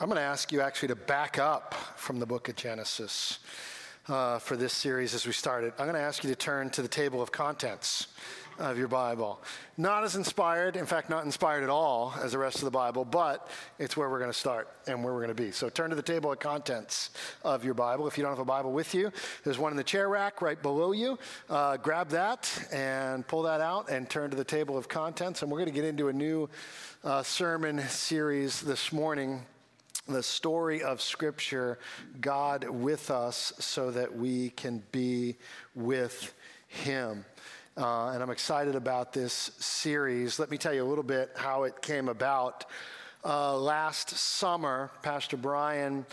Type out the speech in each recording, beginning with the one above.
I'm going to ask you actually to back up from the book of Genesis uh, for this series as we started. I'm going to ask you to turn to the table of contents of your Bible. Not as inspired, in fact, not inspired at all as the rest of the Bible, but it's where we're going to start and where we're going to be. So turn to the table of contents of your Bible. If you don't have a Bible with you, there's one in the chair rack right below you. Uh, grab that and pull that out and turn to the table of contents. And we're going to get into a new uh, sermon series this morning the story of Scripture, God with us so that we can be with Him. Uh, and I'm excited about this series. Let me tell you a little bit how it came about. Uh, last summer, Pastor Brian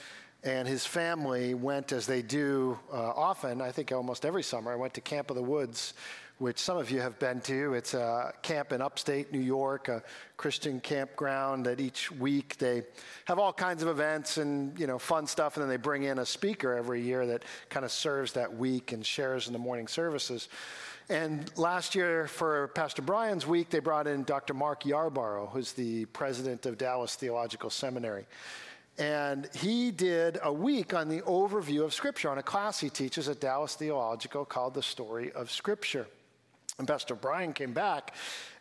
and his family went, as they do uh, often, I think almost every summer, I went to Camp of the Woods which some of you have been to. It's a camp in upstate New York, a Christian campground that each week they have all kinds of events and you know fun stuff, and then they bring in a speaker every year that kind of serves that week and shares in the morning services. And last year, for Pastor Brian's week, they brought in Dr. Mark Yarbrough, who's the president of Dallas Theological Seminary. And he did a week on the overview of Scripture on a class he teaches at Dallas Theological called The Story of Scripture. And Pastor Brian came back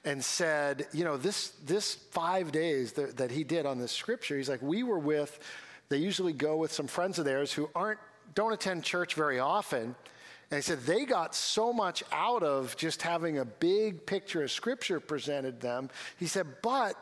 and said, you know, this, this five days that, that he did on this scripture, he's like, we were with, they usually go with some friends of theirs who aren't, don't attend church very often. And he said they got so much out of just having a big picture of scripture presented them. He said, but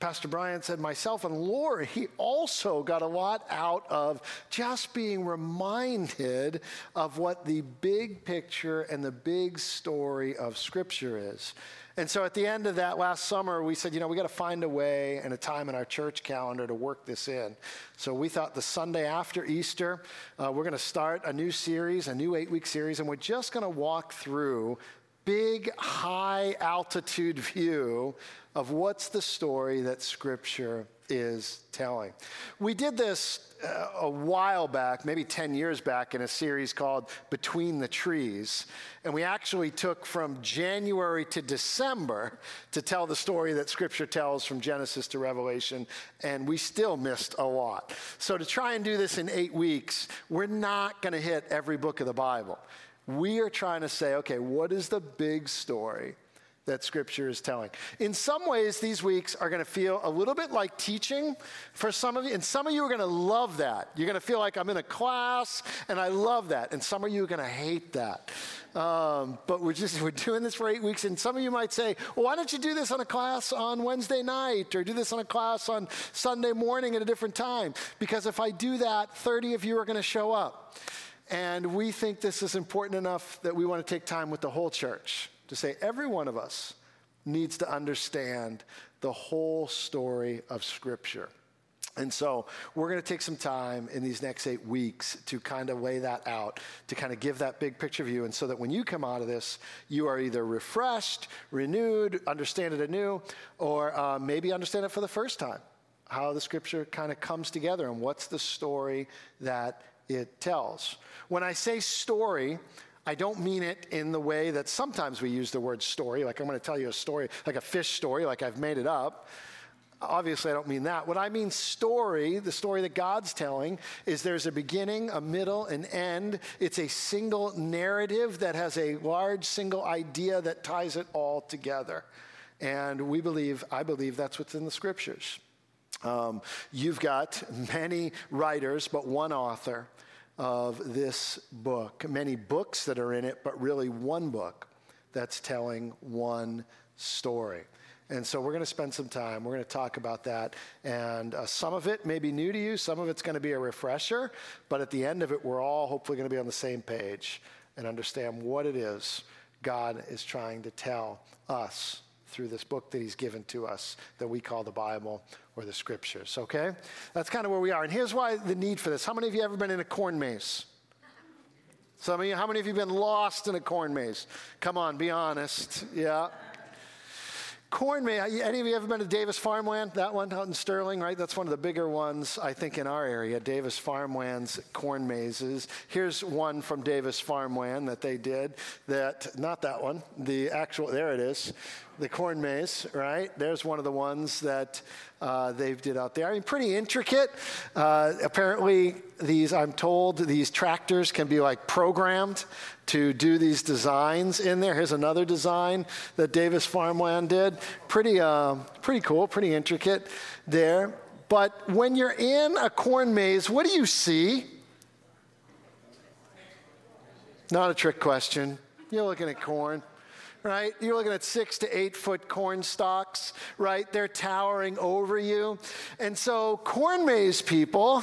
Pastor Brian said, myself and Lori, he also got a lot out of just being reminded of what the big picture and the big story of Scripture is. And so at the end of that last summer, we said, you know, we got to find a way and a time in our church calendar to work this in. So we thought the Sunday after Easter, uh, we're going to start a new series, a new eight week series, and we're just going to walk through big, high altitude view of what's the story that Scripture is telling. We did this uh, a while back, maybe 10 years back, in a series called Between the Trees. And we actually took from January to December to tell the story that Scripture tells from Genesis to Revelation, and we still missed a lot. So, to try and do this in eight weeks, we're not going to hit every book of the Bible. We are trying to say, okay, what is the big story? that Scripture is telling. In some ways, these weeks are going to feel a little bit like teaching for some of you, and some of you are going to love that. You're going to feel like I'm in a class, and I love that, and some of you are going to hate that. Um, but we're just we're doing this for eight weeks, and some of you might say, "Well, why don't you do this on a class on Wednesday night, or do this on a class on Sunday morning at a different time?" Because if I do that, 30 of you are going to show up. And we think this is important enough that we want to take time with the whole church to say every one of us needs to understand the whole story of Scripture. And so we're going to take some time in these next eight weeks to kind of lay that out, to kind of give that big picture view. And so that when you come out of this, you are either refreshed, renewed, understand it anew, or uh, maybe understand it for the first time. How the scripture kind of comes together and what's the story that it tells. When I say story, I don't mean it in the way that sometimes we use the word story, like I'm going to tell you a story, like a fish story, like I've made it up. Obviously, I don't mean that. What I mean, story, the story that God's telling, is there's a beginning, a middle, an end. It's a single narrative that has a large single idea that ties it all together. And we believe, I believe, that's what's in the scriptures. Um, you've got many writers, but one author of this book. Many books that are in it, but really one book that's telling one story. And so we're going to spend some time. We're going to talk about that. And uh, some of it may be new to you, some of it's going to be a refresher. But at the end of it, we're all hopefully going to be on the same page and understand what it is God is trying to tell us through this book that He's given to us that we call the Bible or the scriptures, okay? That's kind of where we are. And here's why the need for this. How many of you ever been in a corn maze? Some of you, how many of you been lost in a corn maze? Come on, be honest. Yeah. Corn maze, any of you ever been to Davis Farmland? That one out in Sterling, right? That's one of the bigger ones, I think, in our area, Davis Farmland's corn mazes. Here's one from Davis Farmland that they did that, not that one, the actual, there it is the corn maze, right? There's one of the ones that uh, they've did out there. I mean, pretty intricate. Uh, apparently, these I'm told these tractors can be like programmed to do these designs in there. Here's another design that Davis Farmland did. Pretty, uh, pretty cool, pretty intricate there. But when you're in a corn maze, what do you see? Not a trick question. You're looking at corn right? You're looking at six to eight foot corn stalks, right? They're towering over you. And so, corn maze people,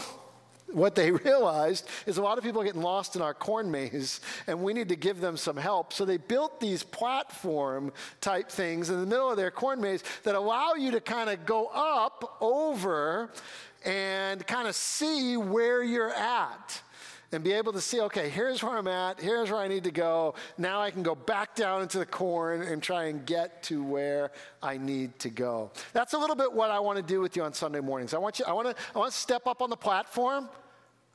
what they realized is a lot of people are getting lost in our corn maze and we need to give them some help. So they built these platform type things in the middle of their corn maze that allow you to kind of go up over and kind of see where you're at and be able to see, okay, here's where I'm at, here's where I need to go. Now I can go back down into the corn and try and get to where I need to go. That's a little bit what I want to do with you on Sunday mornings. I want you, I want to, I want to step up on the platform.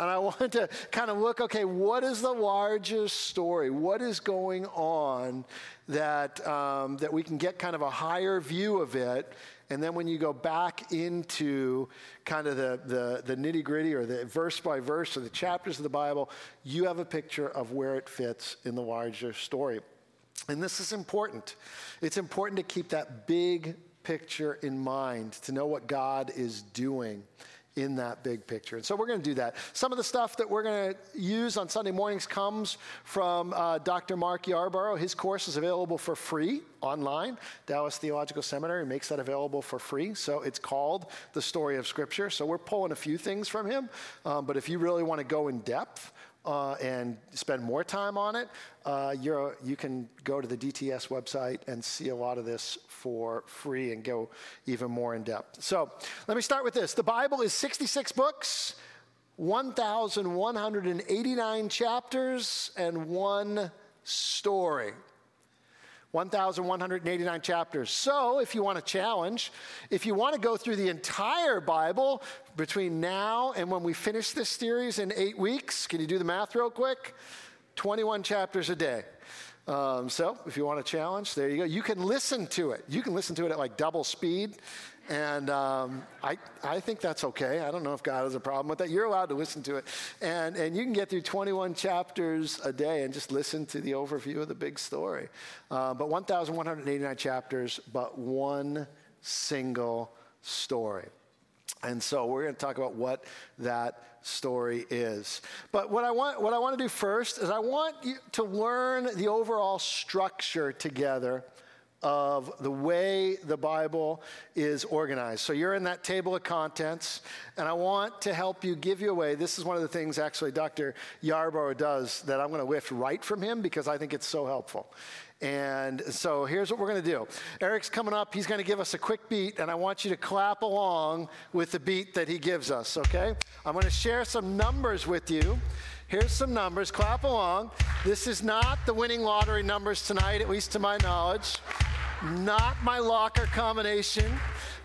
And I want to kind of look, okay, what is the largest story? What is going on that, um, that we can get kind of a higher view of it and then when you go back into kind of the, the, the nitty gritty or the verse by verse or the chapters of the Bible, you have a picture of where it fits in the larger story. And this is important. It's important to keep that big picture in mind, to know what God is doing in that big picture. And so we're going to do that. Some of the stuff that we're going to use on Sunday mornings comes from uh, Dr. Mark Yarbrough. His course is available for free online. Dallas Theological Seminary makes that available for free. So it's called The Story of Scripture. So we're pulling a few things from him. Um, but if you really want to go in depth, uh, and spend more time on it, uh, you can go to the DTS website and see a lot of this for free and go even more in depth. So let me start with this the Bible is 66 books, 1,189 chapters, and one story. 1,189 chapters. So, if you want a challenge, if you want to go through the entire Bible between now and when we finish this series in eight weeks, can you do the math real quick? 21 chapters a day. Um, so, if you want a challenge, there you go. You can listen to it. You can listen to it at like double speed. And um, I, I think that's okay. I don't know if God has a problem with that. You're allowed to listen to it. And, and you can get through 21 chapters a day and just listen to the overview of the big story. Uh, but 1,189 chapters, but one single story. And so we're going to talk about what that story is. But what I want, what I want to do first is I want you to learn the overall structure together of the way the Bible is organized. So you're in that table of contents, and I want to help you give you away. This is one of the things actually Dr. Yarbrough does that I'm going to lift right from him because I think it's so helpful. And so here's what we're going to do. Eric's coming up. He's going to give us a quick beat, and I want you to clap along with the beat that he gives us, okay? I'm going to share some numbers with you. Here's some numbers. Clap along. This is not the winning lottery numbers tonight, at least to my knowledge not my locker combination,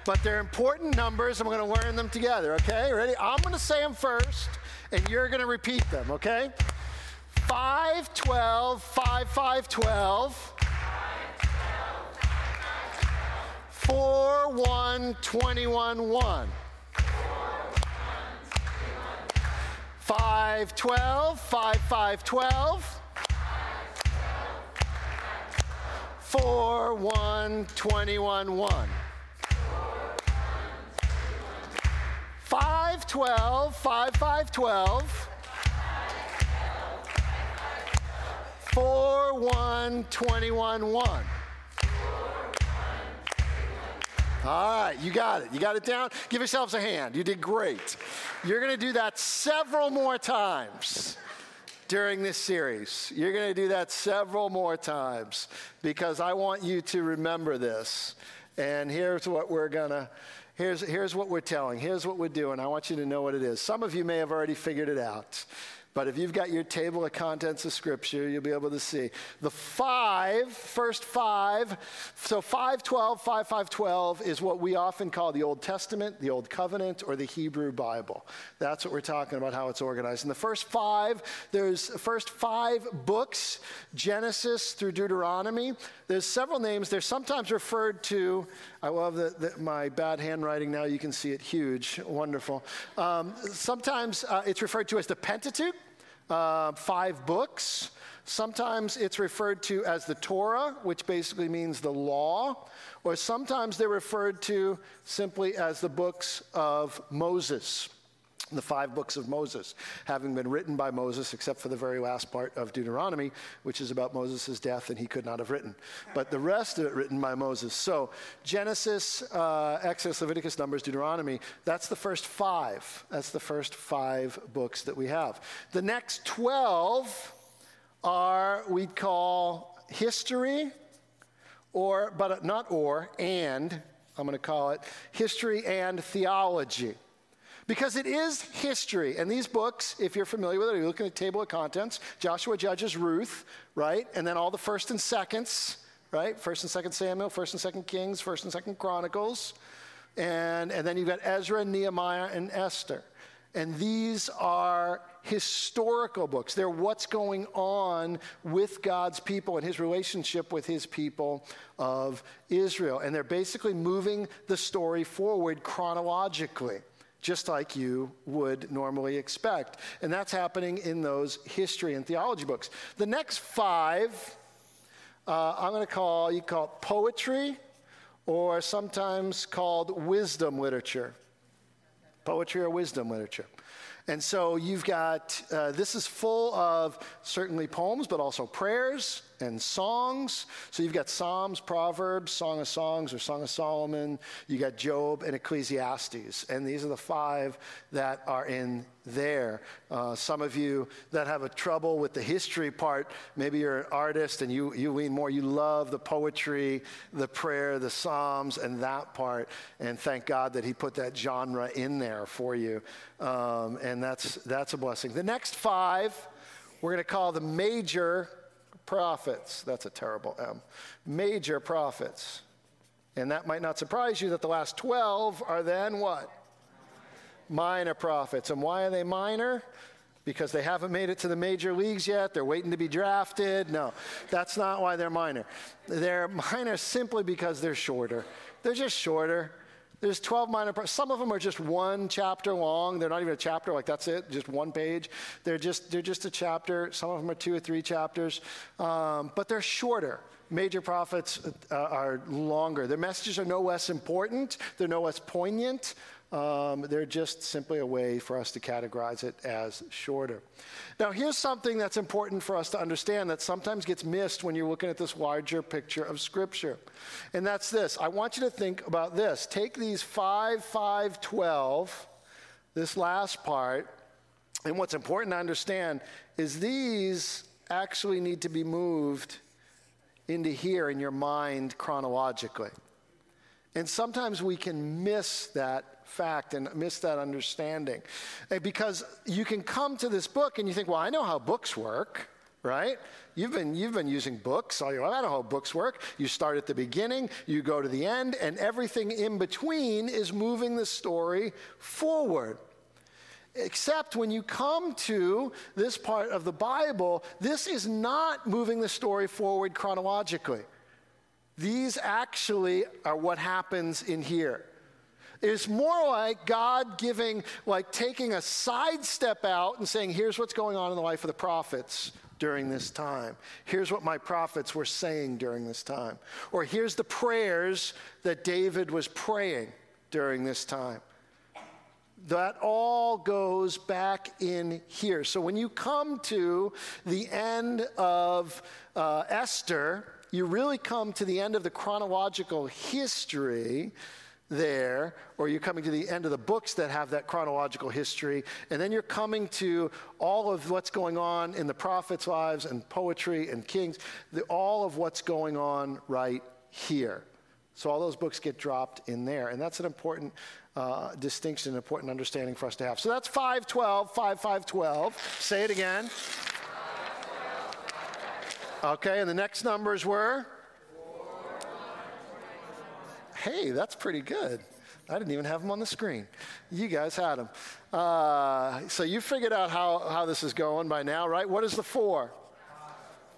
but they're important numbers we're going to learn them together, okay? Ready? I'm going to say them first and you're going to repeat them, okay? 5, 12, 5, 5, 12. 4, 1, 21, 1. 5, 12, 5, 5, 12. 4 1 21 1. 5 12 5 5 12. 4 1 21 1. All right, you got it. You got it down. Give yourselves a hand. You did great. You're going to do that several more times during this series. You're going to do that several more times because I want you to remember this. And here's what we're going to. Here's, here's what we're telling. Here's what we're doing. I want you to know what it is. Some of you may have already figured it out. But if you've got your table of contents of Scripture, you'll be able to see. The five, first five, so 512, 5512 is what we often call the Old Testament, the Old Covenant, or the Hebrew Bible. That's what we're talking about, how it's organized. In the first five, there's first five books, Genesis through Deuteronomy. There's several names. They're sometimes referred to, I love the, the, my bad handwriting now, you can see it huge, wonderful. Um, sometimes uh, it's referred to as the Pentateuch, uh, five books. Sometimes it's referred to as the Torah, which basically means the law, or sometimes they're referred to simply as the books of Moses the five books of Moses, having been written by Moses, except for the very last part of Deuteronomy, which is about Moses' death and he could not have written. But the rest of it written by Moses. So Genesis, uh, Exodus, Leviticus, Numbers, Deuteronomy, that's the first five. That's the first five books that we have. The next 12 are, we'd call history, or, but not or, and, I'm going to call it history and theology. Because it is history. And these books, if you're familiar with it, you look at the table of contents Joshua, Judges, Ruth, right? And then all the first and seconds, right? First and second Samuel, first and second Kings, first and second Chronicles. And, and then you've got Ezra, Nehemiah, and Esther. And these are historical books. They're what's going on with God's people and his relationship with his people of Israel. And they're basically moving the story forward chronologically just like you would normally expect. And that's happening in those history and theology books. The next five, uh, I'm going to call, you call it poetry, or sometimes called wisdom literature. Poetry or wisdom literature. And so you've got, uh, this is full of certainly poems, but also prayers and songs. So you've got Psalms, Proverbs, Song of Songs, or Song of Solomon. You got Job and Ecclesiastes. And these are the five that are in there. Uh, some of you that have a trouble with the history part, maybe you're an artist and you, you lean more, you love the poetry, the prayer, the Psalms, and that part. And thank God that He put that genre in there for you. Um, and that's, that's a blessing. The next five, we're going to call the major prophets. That's a terrible M. Major prophets. And that might not surprise you that the last 12 are then what? Minor prophets. And why are they minor? Because they haven't made it to the major leagues yet. They're waiting to be drafted. No, that's not why they're minor. They're minor simply because they're shorter. They're just shorter. There's 12 minor parts. Some of them are just one chapter long. They're not even a chapter, like that's it, just one page. They're just, they're just a chapter. Some of them are two or three chapters, um, but they're shorter. Major prophets uh, are longer. Their messages are no less important, they're no less poignant. Um, they're just simply a way for us to categorize it as shorter. Now, here's something that's important for us to understand that sometimes gets missed when you're looking at this larger picture of Scripture. And that's this I want you to think about this. Take these 5, 5, 12, this last part, and what's important to understand is these actually need to be moved into here in your mind chronologically. And sometimes we can miss that fact and miss that understanding. Uh, because you can come to this book and you think, well, I know how books work, right? You've been, you've been using books. I know how books work. You start at the beginning, you go to the end, and everything in between is moving the story forward. Except when you come to this part of the Bible, this is not moving the story forward chronologically. These actually are what happens in here. It's more like God giving, like taking a sidestep out and saying, here's what's going on in the life of the prophets during this time. Here's what my prophets were saying during this time. Or here's the prayers that David was praying during this time. That all goes back in here. So when you come to the end of uh, Esther, you really come to the end of the chronological history there, or you're coming to the end of the books that have that chronological history, and then you're coming to all of what's going on in the prophets' lives and poetry and kings, the, all of what's going on right here. So all those books get dropped in there, and that's an important uh, distinction and important understanding for us to have. So that's 512, 5512. Say it again. Okay, and the next numbers were? Hey, that's pretty good. I didn't even have them on the screen. You guys had them. Uh, so you figured out how, how this is going by now, right? What is the four?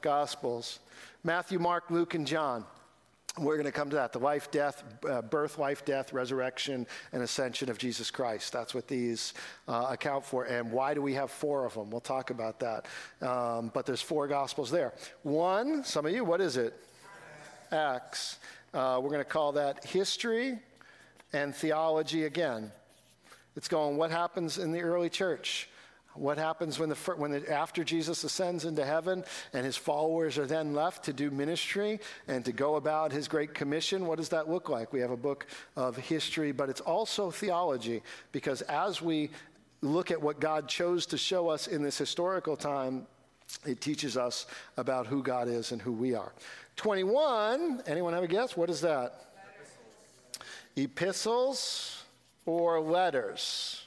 Gospels Matthew, Mark, Luke, and John. We're going to come to that the life, death, uh, birth, life, death, resurrection, and ascension of Jesus Christ. That's what these uh, account for. And why do we have four of them? We'll talk about that. Um, but there's four gospels there. One, some of you, what is it? Acts. Uh, we're going to call that history and theology again. It's going, what happens in the early church? What happens when the, when the, after Jesus ascends into heaven and his followers are then left to do ministry and to go about his great commission? What does that look like? We have a book of history, but it's also theology because as we look at what God chose to show us in this historical time, it teaches us about who God is and who we are. 21, anyone have a guess? What is that? Epistles or letters?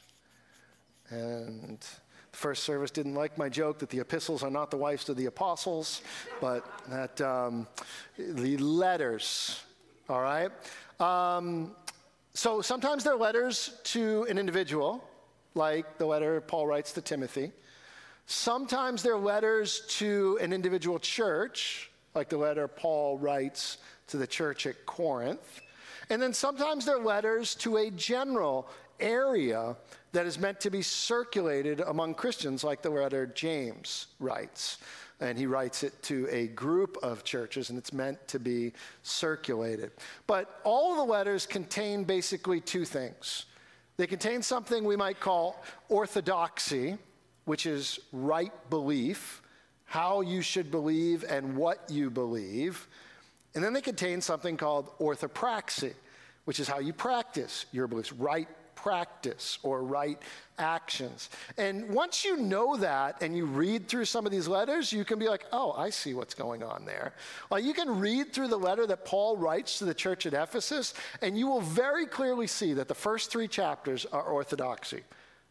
And the first service didn't like my joke that the epistles are not the wives of the apostles, but that um, the letters, all right? Um, so sometimes they're letters to an individual, like the letter Paul writes to Timothy. Sometimes they're letters to an individual church, like the letter Paul writes to the church at Corinth. And then sometimes they're letters to a general area that is meant to be circulated among Christians, like the letter James writes. And he writes it to a group of churches, and it's meant to be circulated. But all the letters contain basically two things they contain something we might call orthodoxy, which is right belief, how you should believe and what you believe. And then they contain something called orthopraxy, which is how you practice your beliefs, right practice or right actions. And once you know that and you read through some of these letters, you can be like, oh, I see what's going on there. Well, you can read through the letter that Paul writes to the church at Ephesus, and you will very clearly see that the first three chapters are orthodoxy.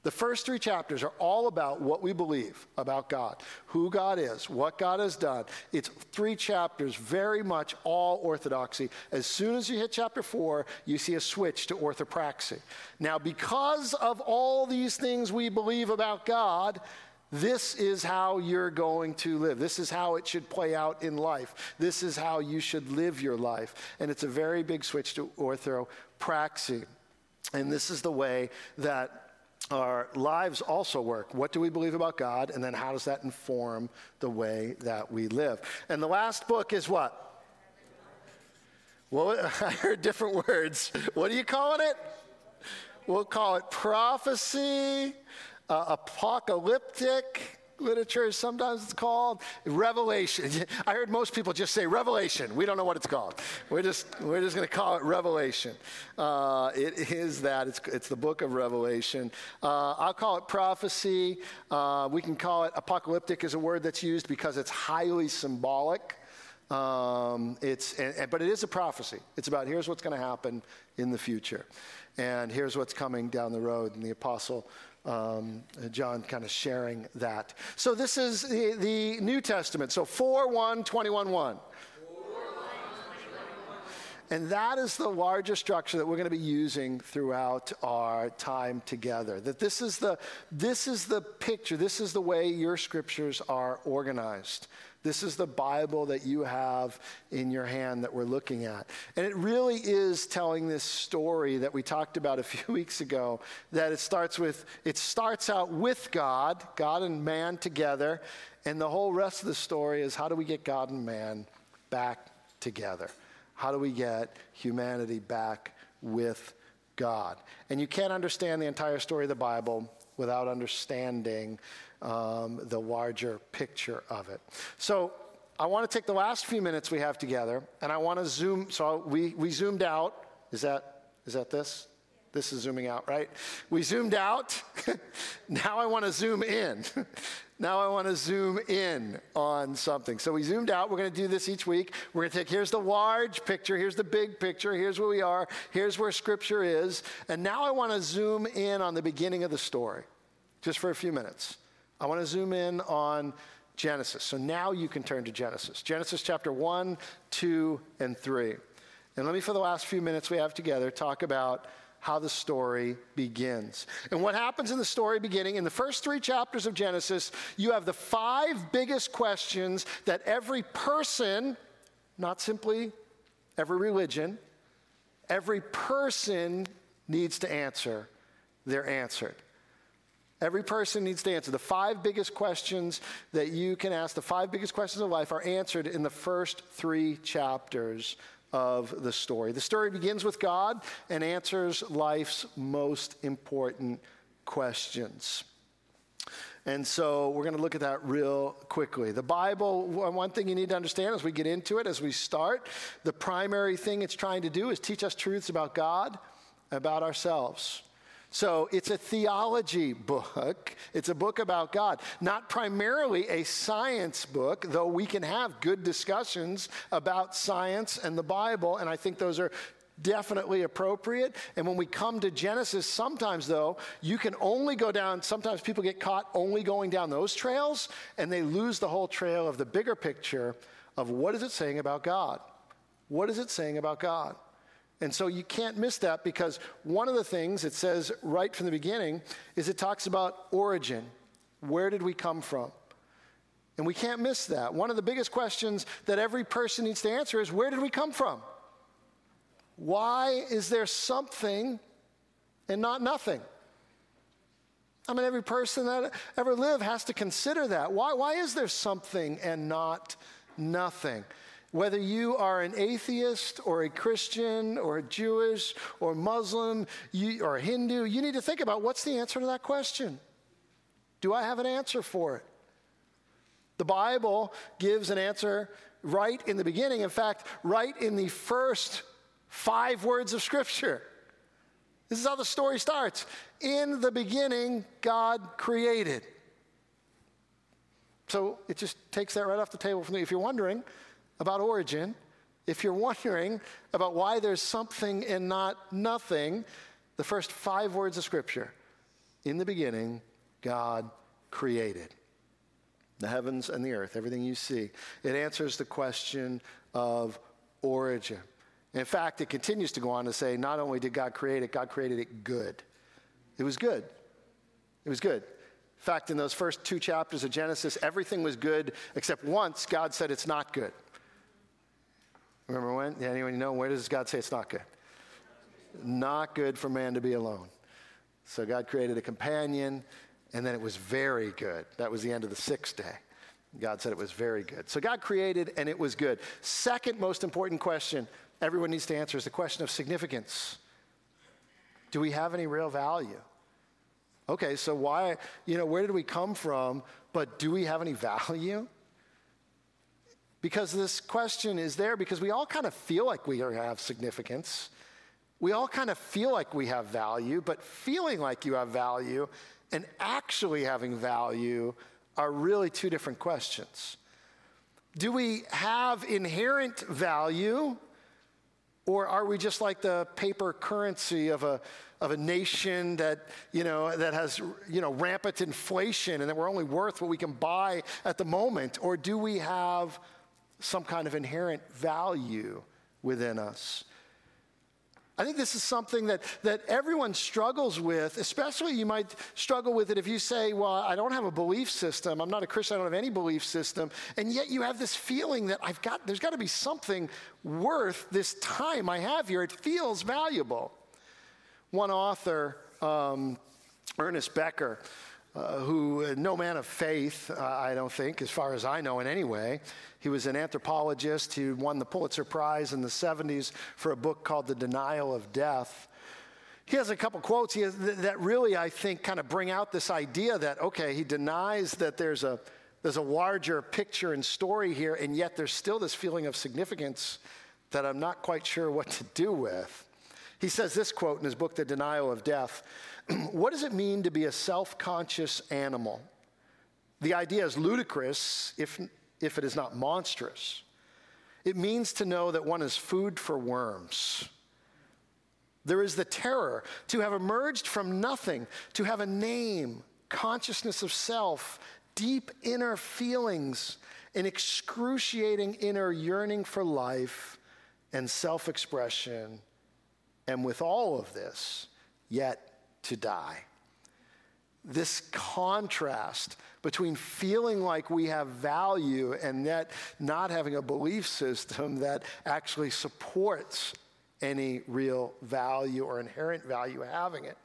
The first three chapters are all about what we believe about God, who God is, what God has done. It's three chapters, very much all orthodoxy. As soon as you hit chapter four, you see a switch to orthopraxy. Now, because of all these things we believe about God, this is how you're going to live. This is how it should play out in life. This is how you should live your life. And it's a very big switch to orthopraxy. And this is the way that our lives also work. What do we believe about God? And then how does that inform the way that we live? And the last book is what? Well, I heard different words. What are you calling it? We'll call it prophecy, uh, apocalyptic, literature, sometimes it's called revelation. I heard most people just say revelation. We don't know what it's called. We're just, we're just going to call it revelation. Uh, it is that. It's, it's the book of Revelation. Uh, I'll call it prophecy. Uh, we can call it apocalyptic is a word that's used because it's highly symbolic. Um, it's, and, and, but it is a prophecy. It's about here's what's going to happen in the future. And here's what's coming down the road. And the apostle um, John kind of sharing that. So this is the, the New Testament. So 4 1, 21 1. And that is the larger structure that we're going to be using throughout our time together. That this is the, this is the picture, this is the way your scriptures are organized. This is the Bible that you have in your hand that we're looking at. And it really is telling this story that we talked about a few weeks ago that it starts with it starts out with God, God and man together, and the whole rest of the story is how do we get God and man back together? How do we get humanity back with God? And you can't understand the entire story of the Bible without understanding um, the larger picture of it. So I want to take the last few minutes we have together, and I want to zoom. So we, we zoomed out. Is that, is that this? This is zooming out, right? We zoomed out. now I want to zoom in. now I want to zoom in on something. So we zoomed out. We're going to do this each week. We're going to take here's the large picture, here's the big picture, here's where we are, here's where Scripture is. And now I want to zoom in on the beginning of the story, just for a few minutes. I want to zoom in on Genesis. So now you can turn to Genesis. Genesis chapter 1, 2, and 3. And let me, for the last few minutes we have together, talk about how the story begins. And what happens in the story beginning, in the first three chapters of Genesis, you have the five biggest questions that every person, not simply every religion, every person needs to answer. They're answered. Every person needs to answer. The five biggest questions that you can ask, the five biggest questions of life, are answered in the first three chapters of the story. The story begins with God and answers life's most important questions. And so we're going to look at that real quickly. The Bible, one thing you need to understand as we get into it, as we start, the primary thing it's trying to do is teach us truths about God, about ourselves. So it's a theology book. It's a book about God, not primarily a science book, though we can have good discussions about science and the Bible, and I think those are definitely appropriate. And when we come to Genesis, sometimes though, you can only go down, sometimes people get caught only going down those trails, and they lose the whole trail of the bigger picture of what is it saying about God? What is it saying about God? And so you can't miss that because one of the things it says right from the beginning is it talks about origin. Where did we come from? And we can't miss that. One of the biggest questions that every person needs to answer is where did we come from? Why is there something and not nothing? I mean, every person that ever lived has to consider that. Why, why is there something and not nothing? Whether you are an atheist or a Christian or a Jewish or Muslim you, or Hindu, you need to think about what's the answer to that question. Do I have an answer for it? The Bible gives an answer right in the beginning. In fact, right in the first five words of Scripture. This is how the story starts. In the beginning, God created. So it just takes that right off the table for me. If you're wondering, about origin, if you're wondering about why there's something and not nothing, the first five words of Scripture in the beginning, God created the heavens and the earth, everything you see. It answers the question of origin. In fact, it continues to go on to say not only did God create it, God created it good. It was good. It was good. In fact, in those first two chapters of Genesis, everything was good except once God said it's not good. Remember when? Yeah, anyone know? Where does God say it's not good? Not good for man to be alone. So God created a companion, and then it was very good. That was the end of the sixth day. God said it was very good. So God created, and it was good. Second most important question everyone needs to answer is the question of significance. Do we have any real value? Okay, so why, you know, where did we come from, but do we have any value? Because this question is there because we all kind of feel like we have significance. We all kind of feel like we have value, but feeling like you have value and actually having value are really two different questions. Do we have inherent value, or are we just like the paper currency of a, of a nation that, you know, that has you know, rampant inflation and that we're only worth what we can buy at the moment? Or do we have some kind of inherent value within us. I think this is something that, that everyone struggles with, especially you might struggle with it if you say, Well, I don't have a belief system. I'm not a Christian. I don't have any belief system. And yet you have this feeling that I've got, there's got to be something worth this time I have here. It feels valuable. One author, um, Ernest Becker, uh, who, uh, no man of faith, uh, I don't think, as far as I know in any way. He was an anthropologist who won the Pulitzer Prize in the 70s for a book called The Denial of Death. He has a couple quotes has, that really, I think, kind of bring out this idea that, okay, he denies that there's a, there's a larger picture and story here, and yet there's still this feeling of significance that I'm not quite sure what to do with. He says this quote in his book, The Denial of Death What does it mean to be a self conscious animal? The idea is ludicrous if, if it is not monstrous. It means to know that one is food for worms. There is the terror to have emerged from nothing, to have a name, consciousness of self, deep inner feelings, an excruciating inner yearning for life and self expression, and with all of this, yet to die. This contrast between feeling like we have value and yet not having a belief system that actually supports any real value or inherent value having it.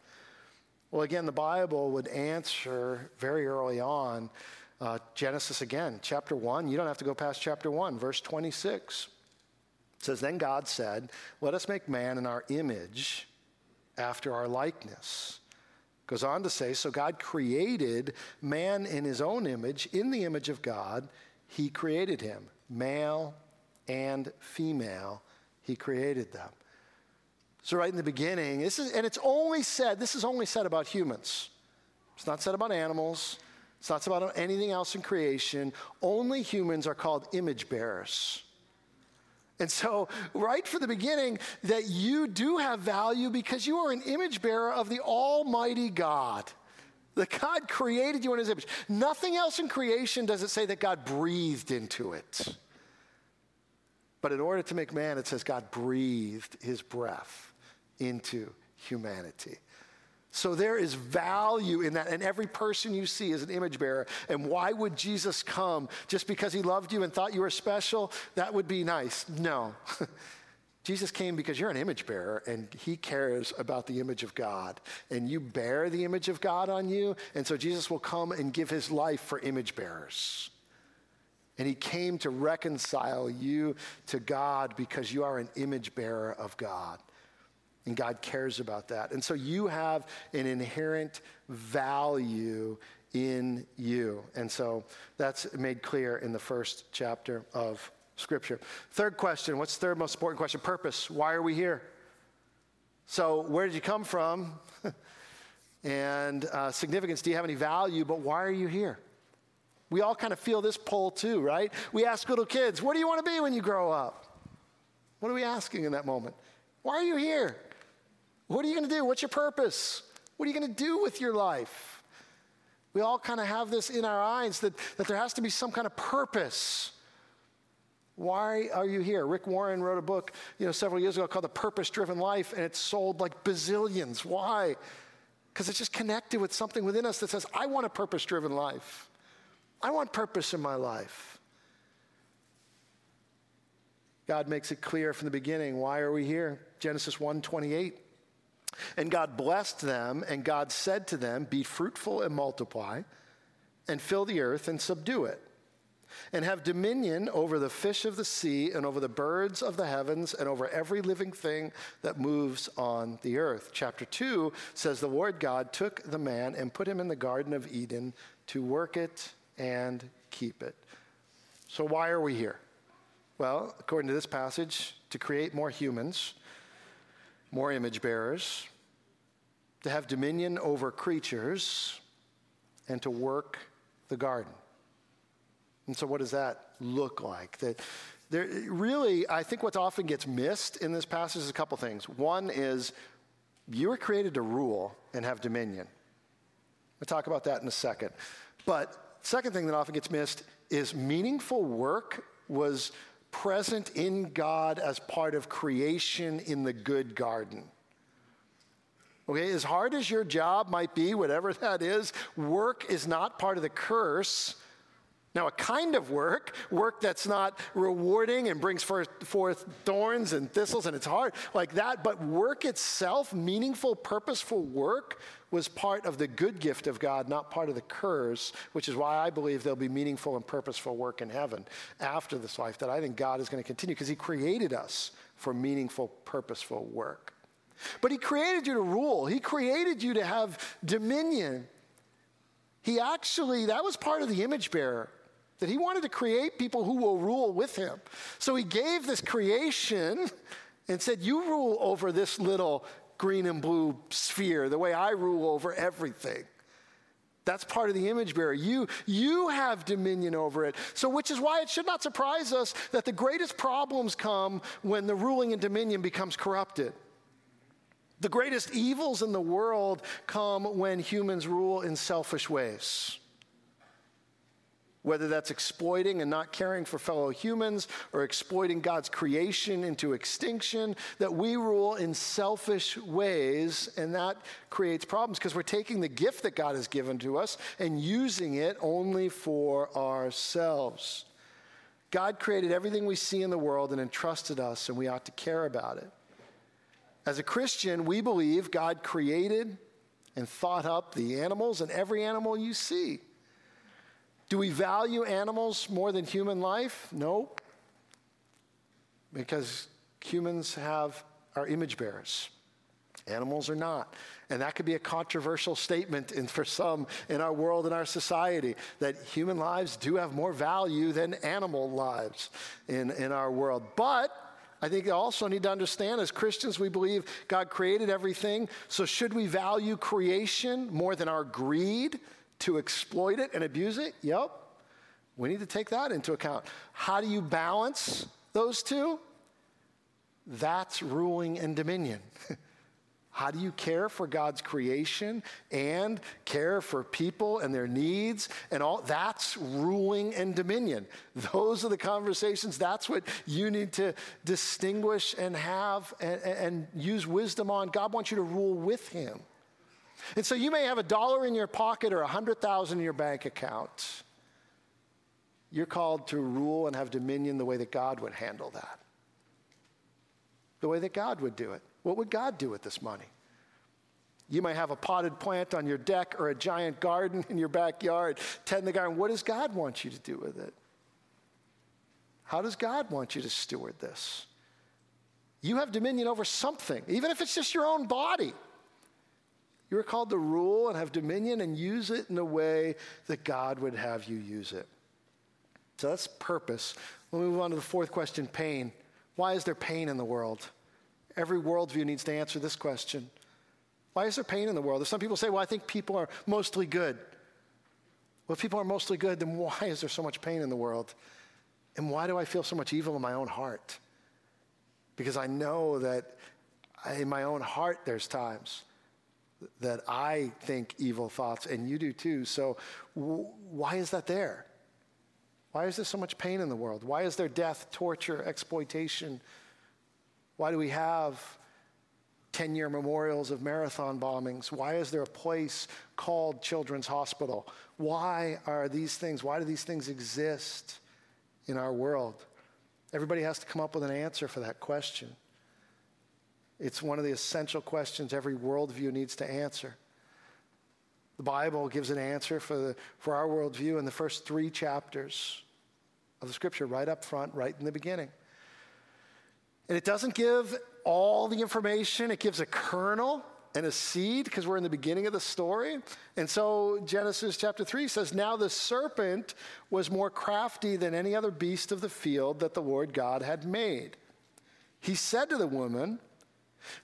Well, again, the Bible would answer very early on. Uh, Genesis again, chapter 1. You don't have to go past chapter 1, verse 26. Says, Then God said, Let us make man in our image after our likeness. Goes on to say, So God created man in his own image, in the image of God, he created him. Male and female, he created them. So, right in the beginning, this is, and it's only said, this is only said about humans. It's not said about animals, it's not said about anything else in creation. Only humans are called image bearers. And so, right from the beginning, that you do have value because you are an image bearer of the Almighty God. That God created you in His image. Nothing else in creation does it say that God breathed into it. But in order to make man, it says God breathed His breath into humanity. So there is value in that. And every person you see is an image bearer. And why would Jesus come? Just because he loved you and thought you were special? That would be nice. No. Jesus came because you're an image bearer and he cares about the image of God. And you bear the image of God on you. And so Jesus will come and give his life for image bearers. And he came to reconcile you to God because you are an image bearer of God. And God cares about that. And so you have an inherent value in you. And so that's made clear in the first chapter of Scripture. Third question what's the third most important question? Purpose. Why are we here? So, where did you come from? and uh, significance. Do you have any value? But why are you here? We all kind of feel this pull too, right? We ask little kids, What do you want to be when you grow up? What are we asking in that moment? Why are you here? What are you going to do? What's your purpose? What are you going to do with your life? We all kind of have this in our eyes that, that there has to be some kind of purpose. Why are you here? Rick Warren wrote a book, you know, several years ago called The Purpose Driven Life, and it sold like bazillions. Why? Because it's just connected with something within us that says, I want a purpose driven life. I want purpose in my life. God makes it clear from the beginning. Why are we here? Genesis 1 28. And God blessed them, and God said to them, Be fruitful and multiply, and fill the earth and subdue it, and have dominion over the fish of the sea, and over the birds of the heavens, and over every living thing that moves on the earth. Chapter 2 says, The Lord God took the man and put him in the Garden of Eden to work it and keep it. So, why are we here? Well, according to this passage, to create more humans more image bearers, to have dominion over creatures, and to work the garden. And so, what does that look like? That there, really, I think what often gets missed in this passage is a couple things. One is you were created to rule and have dominion. We'll talk about that in a second. But second thing that often gets missed is meaningful work was present in God as part of creation in the good garden. Okay, as hard as your job might be, whatever that is, work is not part of the curse. Now, a kind of work, work that's not rewarding and brings forth, thorns and thistles and it's hard, like that, but work itself, meaningful, purposeful work, was part of the good gift of God, not part of the curse, which is why I believe there'll be meaningful and purposeful work in heaven after this life that I think God is going to continue because He created us for meaningful, purposeful work. But He created you to rule, He created you to have dominion. He actually, that was part of the image bearer that he wanted to create people who will rule with him. So he gave this creation and said, You rule over this little green and blue sphere the way I rule over everything. That's part of the image bearer. You, you have dominion over it. So, which is why it should not surprise us that the greatest problems come when the ruling and dominion becomes corrupted. The greatest evils in the world come when humans rule in selfish ways whether that's exploiting and not caring for fellow humans or exploiting God's creation into extinction, that we rule in selfish ways, and that creates problems because we're taking the gift that God has given to us and using it only for ourselves. God created everything we see in the world and entrusted us, and we ought to care about it. As a Christian, we believe God created and thought up the animals and every animal you see. Do we value animals more than human life? No. Because humans have our image bearers. Animals are not. And that could be a controversial statement in, for some in our world and our society that human lives do have more value than animal lives in, in our world. But I think you also need to understand as Christians, we believe God created everything. So should we value creation more than our greed to exploit it and abuse it? Yep. We need to take that into account. How do you balance those two? That's ruling and dominion. How do you care for God's creation and care for people and their needs and all? That's ruling and dominion. Those are the conversations. That's what you need to distinguish and have and, and use wisdom on. God wants you to rule with Him. And so you may have a dollar in your pocket or a hundred thousand in your bank account. You're called to rule and have dominion the way that God would handle that. The way that God would do it. What would God do with this money? You might have a potted plant on your deck or a giant garden in your backyard. Tend the garden. What does God want you to do with it? How does God want you to steward this? You have dominion over something, even if it's just your own body. You're called to rule and have dominion and use it in a way that God would have you use it. So that's purpose. Let me move on to the fourth question pain. Why is there pain in the world? Every worldview needs to answer this question. Why is there pain in the world? There's some people say, well, I think people are mostly good. Well, if people are mostly good, then why is there so much pain in the world? And why do I feel so much evil in my own heart? Because I know that in my own heart, there's times that I think evil thoughts, and you do too. So, w- why is that there? Why is there so much pain in the world? Why is there death, torture, exploitation? Why do we have 10 year memorials of marathon bombings? Why is there a place called Children's Hospital? Why are these things, why do these things exist in our world? Everybody has to come up with an answer for that question. It's one of the essential questions every worldview needs to answer. The Bible gives an answer for, the, for our worldview in the first three chapters of the scripture, right up front, right in the beginning. And it doesn't give all the information, it gives a kernel and a seed because we're in the beginning of the story. And so Genesis chapter 3 says, Now the serpent was more crafty than any other beast of the field that the Lord God had made. He said to the woman,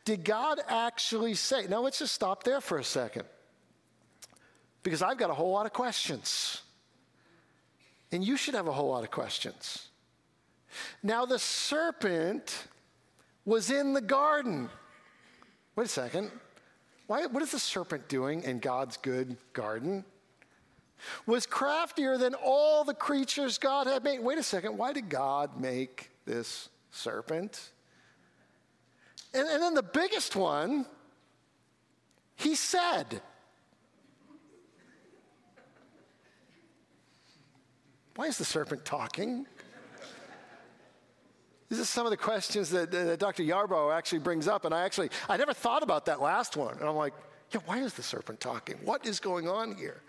did God actually say? Now let's just stop there for a second. Because I've got a whole lot of questions. And you should have a whole lot of questions. Now, the serpent was in the garden. Wait a second. Why, what is the serpent doing in God's good garden? Was craftier than all the creatures God had made. Wait a second. Why did God make this serpent? And, and then the biggest one, he said, Why is the serpent talking? These are some of the questions that, that Dr. Yarbrough actually brings up, and I actually, I never thought about that last one. And I'm like, yeah, why is the serpent talking? What is going on here?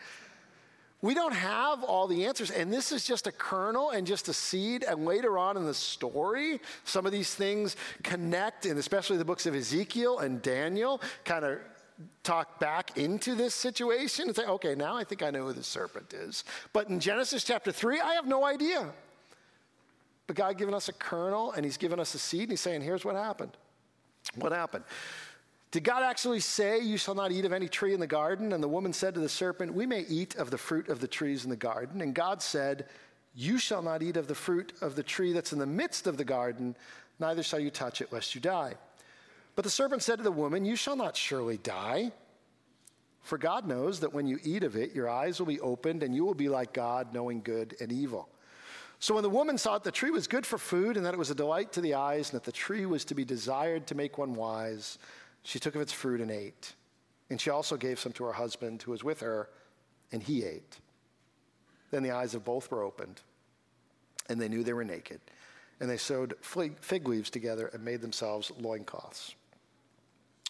We don't have all the answers, and this is just a kernel and just a seed. And later on in the story, some of these things connect, and especially the books of Ezekiel and Daniel kind of talk back into this situation and say, okay, now I think I know who the serpent is. But in Genesis chapter 3, I have no idea. But God given us a kernel and He's given us a seed, and He's saying, here's what happened. What happened? Did God actually say, You shall not eat of any tree in the garden? And the woman said to the serpent, We may eat of the fruit of the trees in the garden. And God said, You shall not eat of the fruit of the tree that's in the midst of the garden, neither shall you touch it, lest you die. But the serpent said to the woman, You shall not surely die. For God knows that when you eat of it, your eyes will be opened, and you will be like God, knowing good and evil. So when the woman saw that the tree was good for food, and that it was a delight to the eyes, and that the tree was to be desired to make one wise, she took of its fruit and ate. And she also gave some to her husband who was with her, and he ate. Then the eyes of both were opened, and they knew they were naked. And they sewed fig leaves together and made themselves loincloths.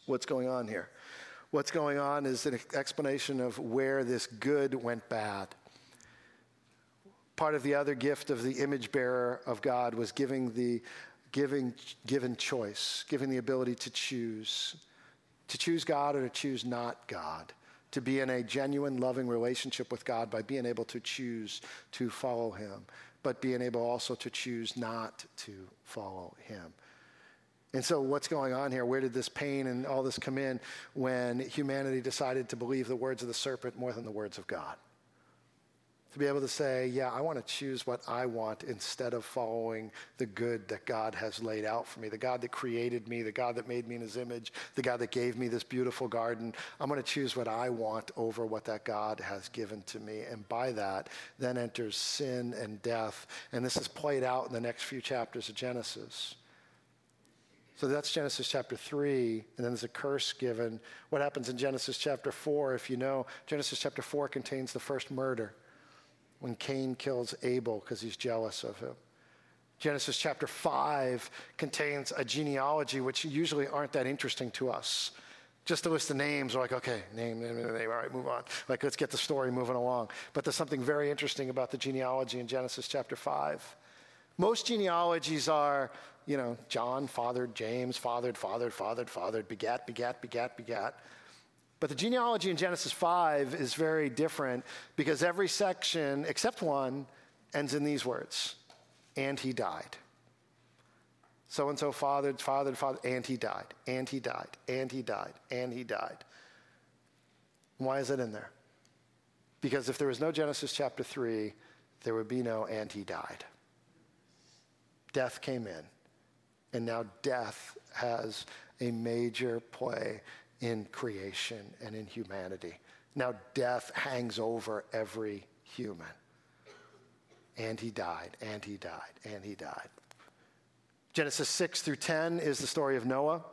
What's going on here? What's going on is an explanation of where this good went bad. Part of the other gift of the image bearer of God was giving the giving given choice, giving the ability to choose, to choose God or to choose not God, to be in a genuine, loving relationship with God by being able to choose to follow Him, but being able also to choose not to follow Him. And so, what's going on here? Where did this pain and all this come in when humanity decided to believe the words of the serpent more than the words of God? To be able to say, yeah, I want to choose what I want instead of following the good that God has laid out for me, the God that created me, the God that made me in his image, the God that gave me this beautiful garden. I'm going to choose what I want over what that God has given to me. And by that, then enters sin and death. And this is played out in the next few chapters of Genesis. So that's Genesis chapter 3, and then there's a curse given. What happens in Genesis chapter 4, if you know, Genesis chapter 4 contains the first murder when Cain kills Abel because he's jealous of him. Genesis chapter 5 contains a genealogy which usually aren't that interesting to us. Just a list of names, we're like, okay, name, name, name, name, all right, move on. Like, let's get the story moving along. But there's something very interesting about the genealogy in Genesis chapter 5. Most genealogies are, you know, John fathered James, fathered, fathered, fathered, fathered, begat, begat, begat, begat. But the genealogy in Genesis 5 is very different because every section, except one, ends in these words and he died. So and so fathered, fathered, fathered, and he died, and he died, and he died, and he died. Why is it in there? Because if there was no Genesis chapter 3, there would be no and he died. Death came in, and now death has a major play in creation and in humanity. Now, death hangs over every human. And he died, and he died, and he died. Genesis 6 through 10 is the story of Noah.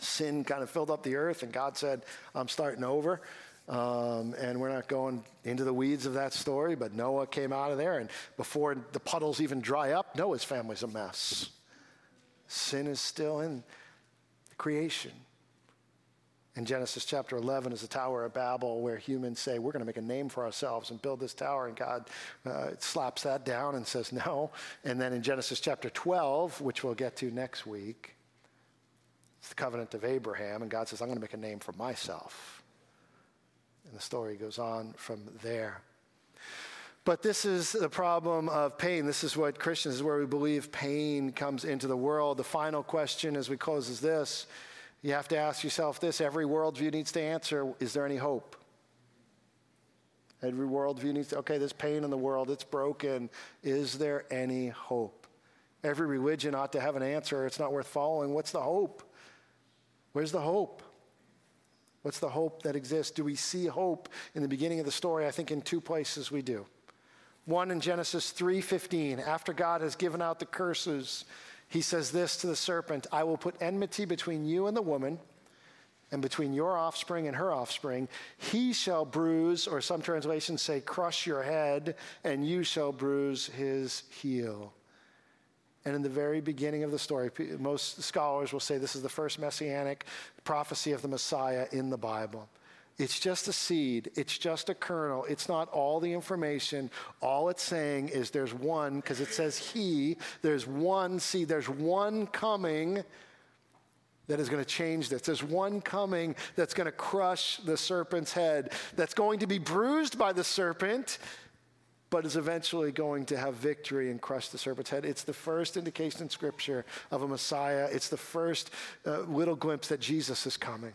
Sin kind of filled up the earth, and God said, I'm starting over. Um, and we're not going into the weeds of that story, but Noah came out of there, and before the puddles even dry up, Noah's family's a mess. Sin is still in creation. In Genesis chapter 11 is the Tower of Babel, where humans say, We're going to make a name for ourselves and build this tower. And God uh, slaps that down and says, No. And then in Genesis chapter 12, which we'll get to next week, it's the covenant of Abraham. And God says, I'm going to make a name for myself. And the story goes on from there. But this is the problem of pain. This is what Christians, is where we believe pain comes into the world. The final question as we close is this you have to ask yourself this every worldview needs to answer is there any hope? Every worldview needs to, okay, there's pain in the world, it's broken. Is there any hope? Every religion ought to have an answer. It's not worth following. What's the hope? Where's the hope? What's the hope that exists? Do we see hope in the beginning of the story? I think in two places we do. One in Genesis 3:15, after God has given out the curses, he says this to the serpent I will put enmity between you and the woman, and between your offspring and her offspring. He shall bruise, or some translations say, crush your head, and you shall bruise his heel. And in the very beginning of the story, most scholars will say this is the first messianic prophecy of the Messiah in the Bible. It's just a seed, it's just a kernel, it's not all the information. All it's saying is there's one, because it says he, there's one seed, there's one coming that is going to change this. There's one coming that's going to crush the serpent's head, that's going to be bruised by the serpent, but is eventually going to have victory and crush the serpent's head. It's the first indication in Scripture of a Messiah. It's the first uh, little glimpse that Jesus is coming.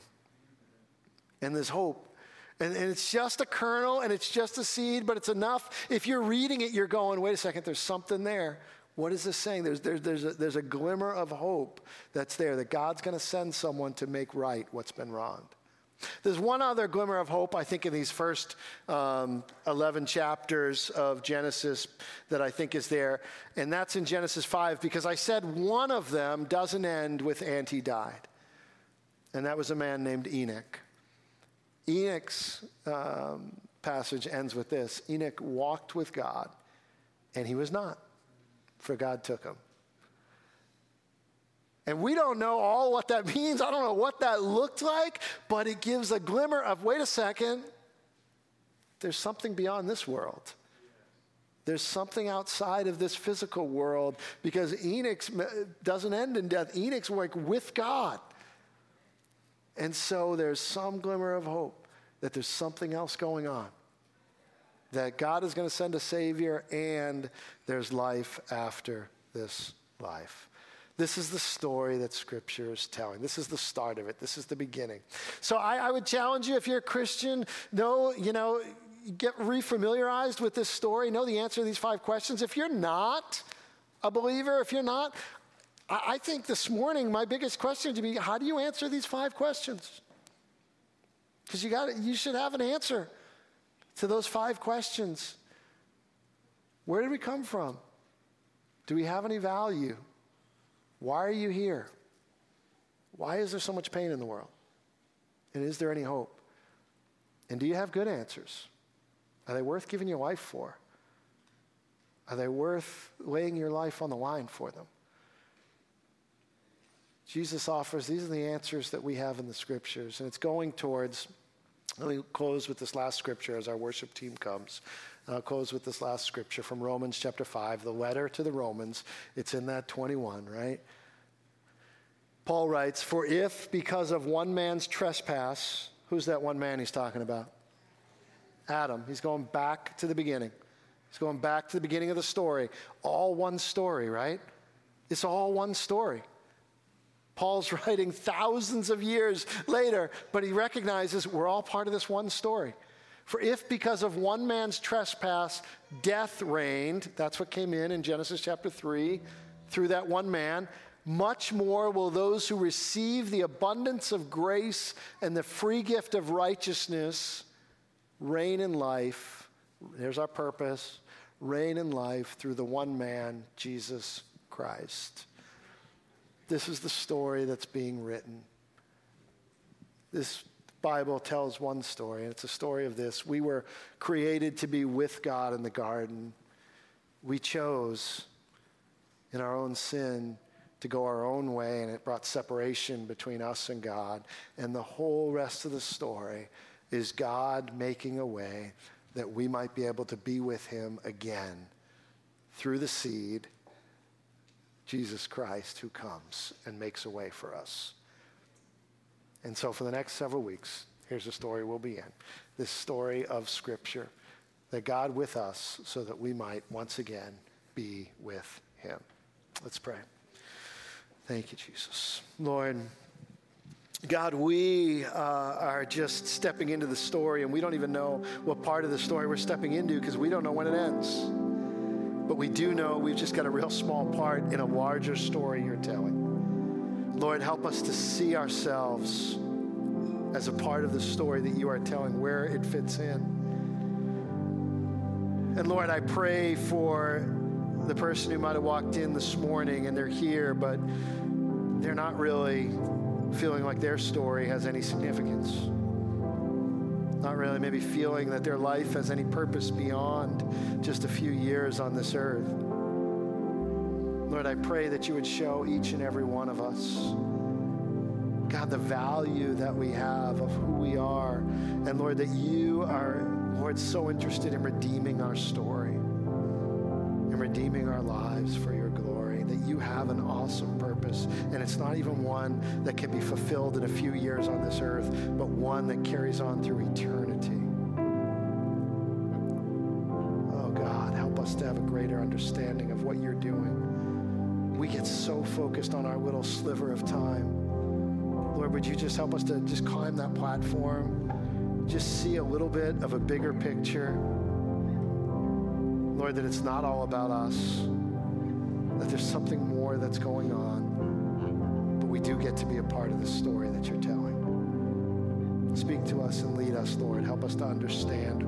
And there's hope. And, and, it's just a kernel and it's just a seed, but it's enough. If you're reading it, you're going, wait a second, there's something there. What is this saying? There's, there's, there's, a, there's a glimmer of hope that's there that God's going to send someone to make right what's been wronged. There's one other glimmer of hope, I think, in these first um, 11 chapters of Genesis that I think is there, and that's in Genesis 5, because I said one of them doesn't end with and he died, and that was a man named Enoch. Enoch's um, passage ends with this Enoch walked with God, and he was not, for God took him. And we don't know all what that means. I don't know what that looked like, but it gives a glimmer of wait a second, there's something beyond this world. There's something outside of this physical world because Enoch doesn't end in death. Enoch's like with God. And so there's some glimmer of hope that there's something else going on. That God is going to send a Savior and there's life after this life. This is the story that Scripture is telling. This is the start of it. This is the beginning. So I, I would challenge you, if you're a Christian, know, you know, get refamiliarized with this story, know the answer to these five questions. If you're not a believer, if you're not, I, think this morning my biggest question to be how do you answer these five questions? Because you got you should have an answer to those five questions. Where did we come from? Do we have any value? Why are you here? Why is there so much pain in the world? And is there any hope? And do you have good answers? Are they worth giving your life for? Are they worth laying your life on the line for them? Jesus offers, these are the answers that we have in the scriptures. And it's going towards, let me close with this last scripture as our worship team comes. I'll close with this last scripture from Romans chapter 5, the letter to the Romans. It's in that 21, right? Paul writes, For if because of one man's trespass, who's that one man he's talking about? Adam. He's going back to the beginning. He's going back to the beginning of the story. All one story, right? It's all one story. Paul's writing thousands of years later, but he recognizes we're all part of this one story. For if because of one man's trespass death reigned, that's what came in in Genesis chapter 3, through that one man, much more will those who receive the abundance of grace and the free gift of righteousness reign in life. There's our purpose reign in life through the one man, Jesus Christ. This is the story that's being written. This Bible tells one story, and it's a story of this. We were created to be with God in the garden. We chose in our own sin to go our own way, and it brought separation between us and God. And the whole rest of the story is God making a way that we might be able to be with Him again through the seed, Jesus Christ, who comes and makes a way for us. And so, for the next several weeks, here's the story we'll be in this story of Scripture that God with us so that we might once again be with Him. Let's pray. Thank you, Jesus. Lord, God, we uh, are just stepping into the story, and we don't even know what part of the story we're stepping into because we don't know when it ends. But we do know we've just got a real small part in a larger story you're telling. Lord, help us to see ourselves as a part of the story that you are telling, where it fits in. And Lord, I pray for the person who might have walked in this morning and they're here, but they're not really feeling like their story has any significance. Not really, maybe feeling that their life has any purpose beyond just a few years on this earth. Lord, I pray that you would show each and every one of us, God, the value that we have of who we are. And Lord, that you are, Lord, so interested in redeeming our story and redeeming our lives for your. That you have an awesome purpose. And it's not even one that can be fulfilled in a few years on this earth, but one that carries on through eternity. Oh, God help us to have a greater understanding of what you're doing. We get so focused on our little sliver of time. Lord, would you just help us to just climb that platform, just see a little bit of a bigger picture? Lord, that it's not all about us, that there's something more that's going on, but we do get to be a part of the story that you're telling. Speak to us and lead us, Lord. Help us to understand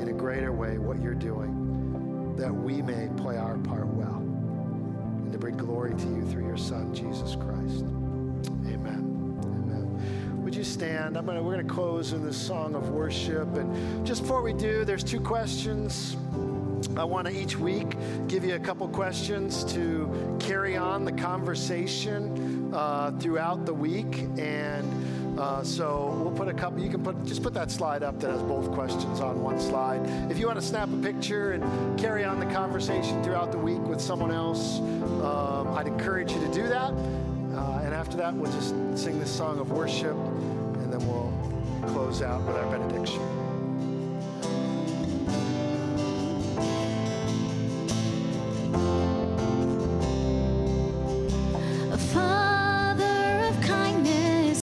in a greater way what you're doing, that we may play our part well and to bring glory to you through your Son, Jesus Christ. Amen. Amen. Would you stand? I'm gonna, we're going to close in this song of worship. And just before we do, there's two questions. I want to each week give you a couple questions to carry on the conversation uh, throughout the week. And uh, so we'll put a couple, you can put, just put that slide up that has both questions on one slide. If you want to snap a picture and carry on the conversation throughout the week with someone else, um, I'd encourage you to do that. Uh, and after that, we'll just sing this song of worship and then we'll close out with our benediction.